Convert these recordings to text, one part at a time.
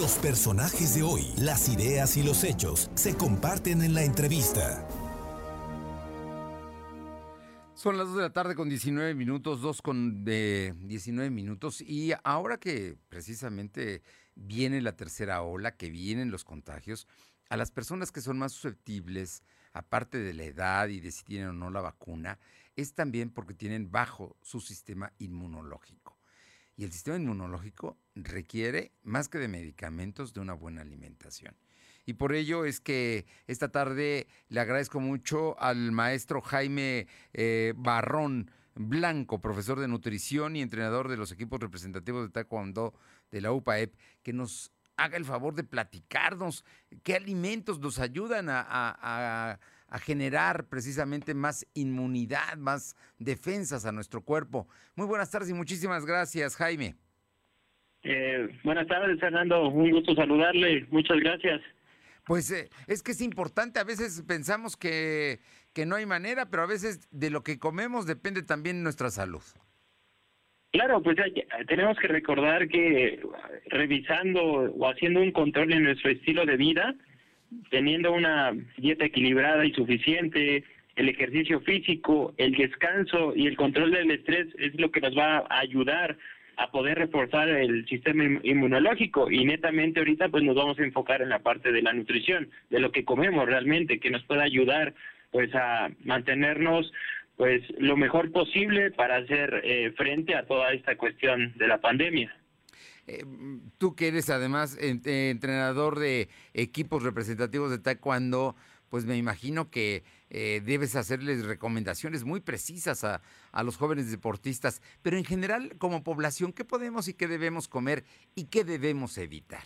Los personajes de hoy, las ideas y los hechos se comparten en la entrevista. Son las 2 de la tarde con 19 minutos, 2 con de 19 minutos. Y ahora que precisamente viene la tercera ola, que vienen los contagios, a las personas que son más susceptibles, aparte de la edad y de si tienen o no la vacuna, es también porque tienen bajo su sistema inmunológico. Y el sistema inmunológico requiere, más que de medicamentos, de una buena alimentación. Y por ello es que esta tarde le agradezco mucho al maestro Jaime eh, Barrón Blanco, profesor de nutrición y entrenador de los equipos representativos de Taekwondo de la UPAEP, que nos haga el favor de platicarnos qué alimentos nos ayudan a generar precisamente más inmunidad, más defensas a nuestro cuerpo. Muy buenas tardes y muchísimas gracias, Jaime. Eh, buenas tardes, Fernando. Un gusto saludarle. Muchas gracias. Pues eh, es que es importante, a veces pensamos que, que no hay manera, pero a veces de lo que comemos depende también nuestra salud. Claro, pues tenemos que recordar que revisando o haciendo un control en nuestro estilo de vida, teniendo una dieta equilibrada y suficiente, el ejercicio físico, el descanso y el control del estrés es lo que nos va a ayudar a poder reforzar el sistema inmunológico y netamente ahorita pues nos vamos a enfocar en la parte de la nutrición, de lo que comemos realmente, que nos pueda ayudar pues a mantenernos pues lo mejor posible para hacer eh, frente a toda esta cuestión de la pandemia. Eh, tú que eres además eh, entrenador de equipos representativos de taekwondo, pues me imagino que eh, debes hacerles recomendaciones muy precisas a, los jóvenes deportistas, pero en general como población, ¿qué podemos y qué debemos comer y qué debemos evitar?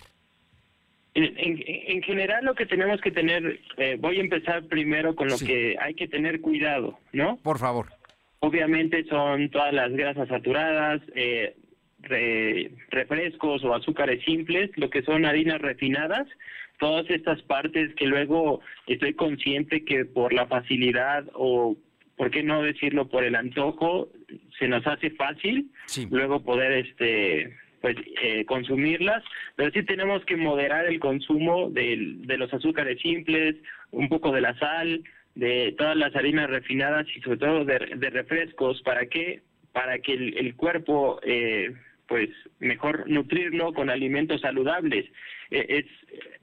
En, general lo que tenemos que tener, voy a empezar primero con lo que hay que tener cuidado, ¿no? Por favor. Obviamente son todas las grasas saturadas, eh, refrescos o azúcares simples, lo que son harinas refinadas, todas estas partes que luego estoy consciente que por la facilidad o, ¿por qué no decirlo, por el antojo, se nos hace fácil luego poder este pues eh, consumirlas, pero sí tenemos que moderar el consumo de, de los azúcares simples, un poco de la sal, de todas las harinas refinadas y sobre todo de, refrescos, ¿para qué? Para que el, el cuerpo eh, pues mejor nutrirlo con alimentos saludables. E, es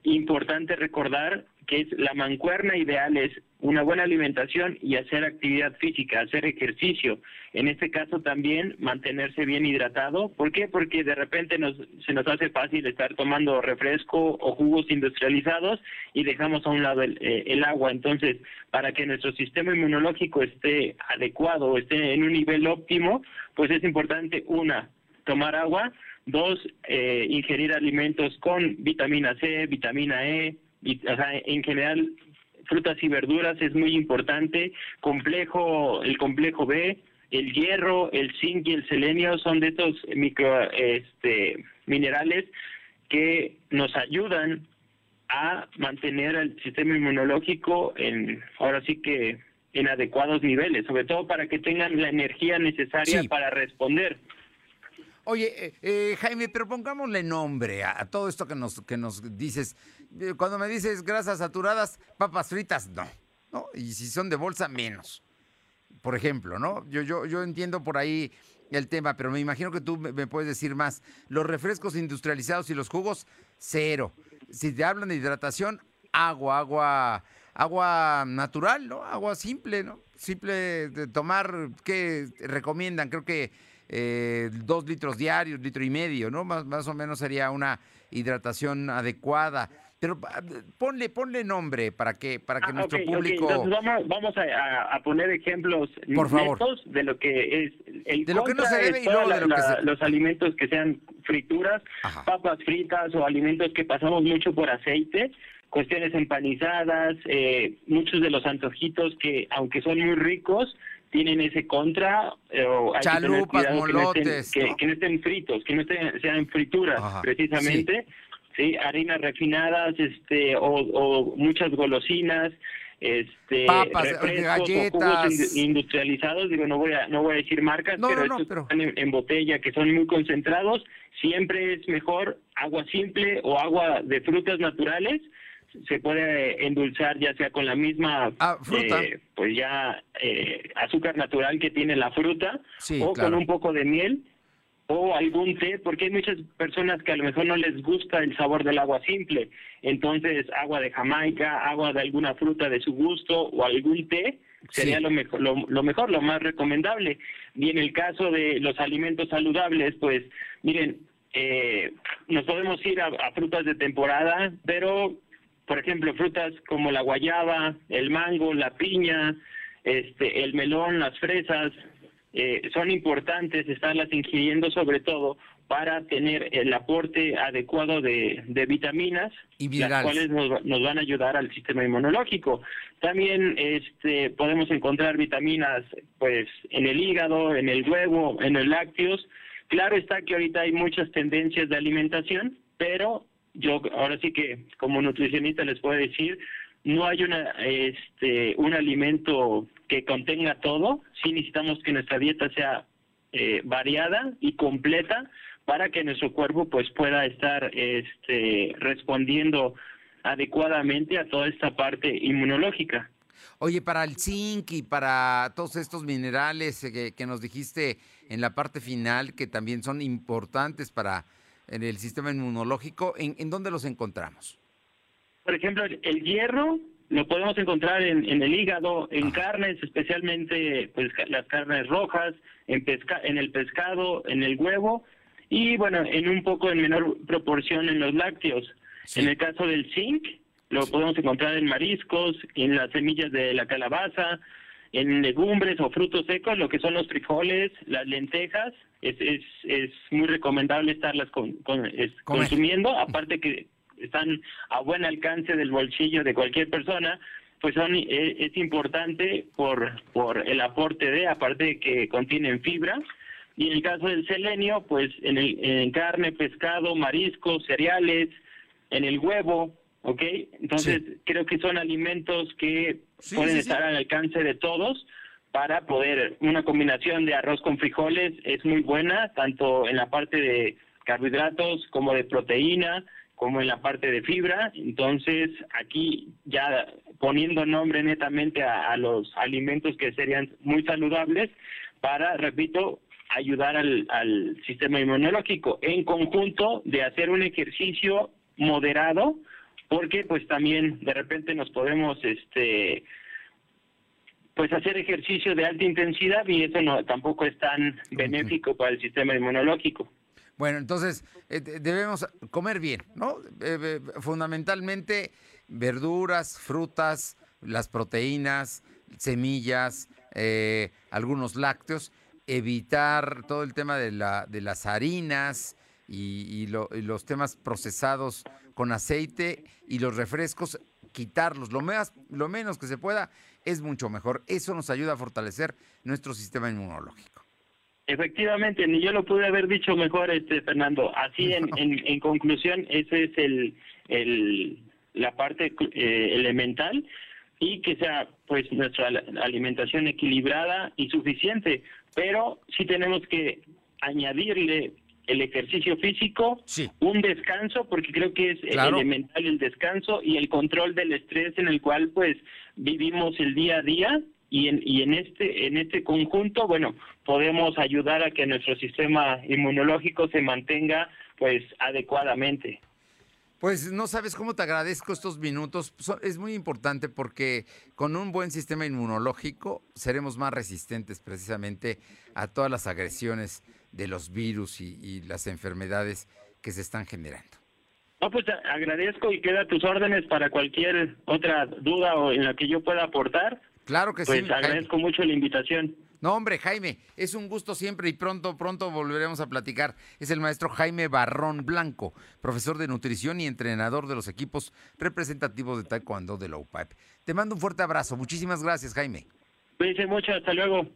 importante recordar que es la mancuerna ideal es una buena alimentación y hacer actividad física, hacer ejercicio. En este caso también mantenerse bien hidratado. ¿Por qué? Porque de repente nos, se nos hace fácil estar tomando refresco o jugos industrializados y dejamos a un lado el, eh, el agua. Entonces, para que nuestro sistema inmunológico esté adecuado, esté en un nivel óptimo, pues es importante una, tomar agua. Dos, eh, ingerir alimentos con vitamina C, vitamina E, o sea, en general frutas y verduras es muy importante. Complejo, el complejo B, el hierro, el zinc y el selenio son de estos micro este, minerales que nos ayudan a mantener el sistema inmunológico en, ahora sí que en adecuados niveles, sobre todo para que tengan la energía necesaria para responder. Oye, eh, eh, Jaime, pero pongámosle nombre a, todo esto que nos, que nos dices. Eh, cuando me dices grasas saturadas, papas fritas, no. ¿no? Y si son de bolsa, menos. Por ejemplo, ¿no? Yo, yo, yo entiendo por ahí el tema, pero me imagino que tú me, puedes decir más. Los refrescos industrializados y los jugos, cero. Si te hablan de hidratación, agua, agua, agua natural, ¿no? Agua simple, ¿no? Simple de tomar, ¿qué recomiendan? Creo que eh, dos litros diarios, litro y medio, ¿no? Más, más o menos sería una hidratación adecuada. Pero ah, ponle, ponle nombre para que, para que ah, nuestro público. vamos, vamos a, poner ejemplos Por favor. de lo que es el de lo que no se debe y de lo que se... los alimentos que sean frituras, papas fritas o alimentos que pasamos mucho por aceite, cuestiones empanizadas, eh, muchos de los antojitos que aunque son muy ricos tienen ese contra eh, o chalupas, molotes, que, no estén, fritos, que no estén, sean frituras precisamente, sí. harinas refinadas, este o, muchas golosinas, este Papas, galletas. jugos in- industrializados, digo no voy a no voy a decir marcas, No, pero no, no, estos pero- están en, en botella que son muy concentrados, siempre es mejor agua simple o agua de frutas naturales. Se puede endulzar ya sea con la misma Ah, fruta. eh, pues ya eh, azúcar natural que tiene la fruta Sí, o claro. con un poco de miel o algún té, porque hay muchas personas que a lo mejor no les gusta el sabor del agua simple. Entonces, agua de Jamaica, agua de alguna fruta de su gusto o algún té sería Sí. lo mejor, lo, lo mejor, lo más recomendable. Y en el caso de los alimentos saludables, pues, miren, eh, nos podemos ir a, a frutas de temporada, pero, por ejemplo, frutas como la guayaba, el mango, la piña, este, el melón, las fresas, eh, son importantes estarlas ingiriendo sobre todo para tener el aporte adecuado de, de vitaminas, Y las cuales nos, nos van a ayudar al sistema inmunológico. También este, podemos encontrar vitaminas pues en el hígado, en el huevo, en los lácteos. Claro está que ahorita hay muchas tendencias de alimentación, pero yo ahora sí que como nutricionista les puedo decir, no hay una este un alimento que contenga todo, sí necesitamos que nuestra dieta sea eh, variada y completa para que nuestro cuerpo pues pueda estar este respondiendo adecuadamente a toda esta parte inmunológica. Oye, para el zinc y para todos estos minerales eh, que, que nos dijiste en la parte final, que también son importantes para en el sistema inmunológico, ¿en, en dónde los encontramos? Por ejemplo, el- hierro lo podemos encontrar en, en el hígado, en Ajá. carnes, especialmente pues las carnes rojas, en pesca, en el pescado, en el huevo y bueno, en un poco en menor proporción en los lácteos. Sí. En el caso del zinc, lo podemos encontrar en mariscos, en las semillas de la calabaza, en legumbres o frutos secos, lo que son los frijoles, las lentejas, es, es, es muy recomendable estarlas con, con- es- consumiendo, aparte que están a buen alcance del bolsillo de cualquier persona, pues son eh, es importante por por el aporte de, aparte de que contienen fibra, y en el caso del selenio, pues en, el, en carne, pescado, mariscos, cereales, en el huevo, ¿ok? Entonces creo que son alimentos que Sí, pueden sí. estar al alcance de todos para poder, una combinación de arroz con frijoles es muy buena, tanto en la parte de carbohidratos como de proteína, como en la parte de fibra. Entonces, aquí ya poniendo nombre netamente a, a los alimentos que serían muy saludables para, repito, ayudar al, al sistema inmunológico en conjunto de hacer un ejercicio moderado porque pues también de repente nos podemos este pues hacer ejercicio de alta intensidad y eso no tampoco es tan benéfico para el sistema inmunológico. Bueno, entonces eh, de- debemos comer bien, ¿no? Eh, eh, fundamentalmente verduras, frutas, las proteínas, semillas, eh, algunos lácteos, evitar todo el tema de, la, de las harinas y, y lo- y los temas procesados con aceite y los refrescos, quitarlos. Lo, más, lo menos que se pueda es mucho mejor. Eso nos ayuda a fortalecer nuestro sistema inmunológico. Efectivamente, ni yo lo pude haber dicho mejor, este Fernando. Así, en, en, en conclusión, ese es el, el la parte eh, elemental y que sea pues nuestra al- alimentación equilibrada y suficiente. Pero sí tenemos que añadirle el ejercicio físico, Sí. un descanso, porque creo que es Claro. elemental el descanso y el control del estrés en el cual pues vivimos el día a día y en, y en este en este conjunto, bueno, podemos ayudar a que nuestro sistema inmunológico se mantenga pues adecuadamente. Pues no sabes cómo te agradezco estos minutos. Es muy importante porque con un buen sistema inmunológico seremos más resistentes precisamente a todas las agresiones de los virus y, y las enfermedades que se están generando. No, pues agradezco y queda a tus órdenes para cualquier otra duda o en la que yo pueda aportar. Claro que Pues sí. Jaime. agradezco mucho la invitación. No, hombre, Jaime, es un gusto siempre y pronto, pronto volveremos a platicar. Es el maestro Jaime Barrón Blanco, profesor de nutrición y entrenador de los equipos representativos de Taekwondo de la UPAP. Te mando un fuerte abrazo. Muchísimas gracias, Jaime. Cuídense mucho, hasta luego.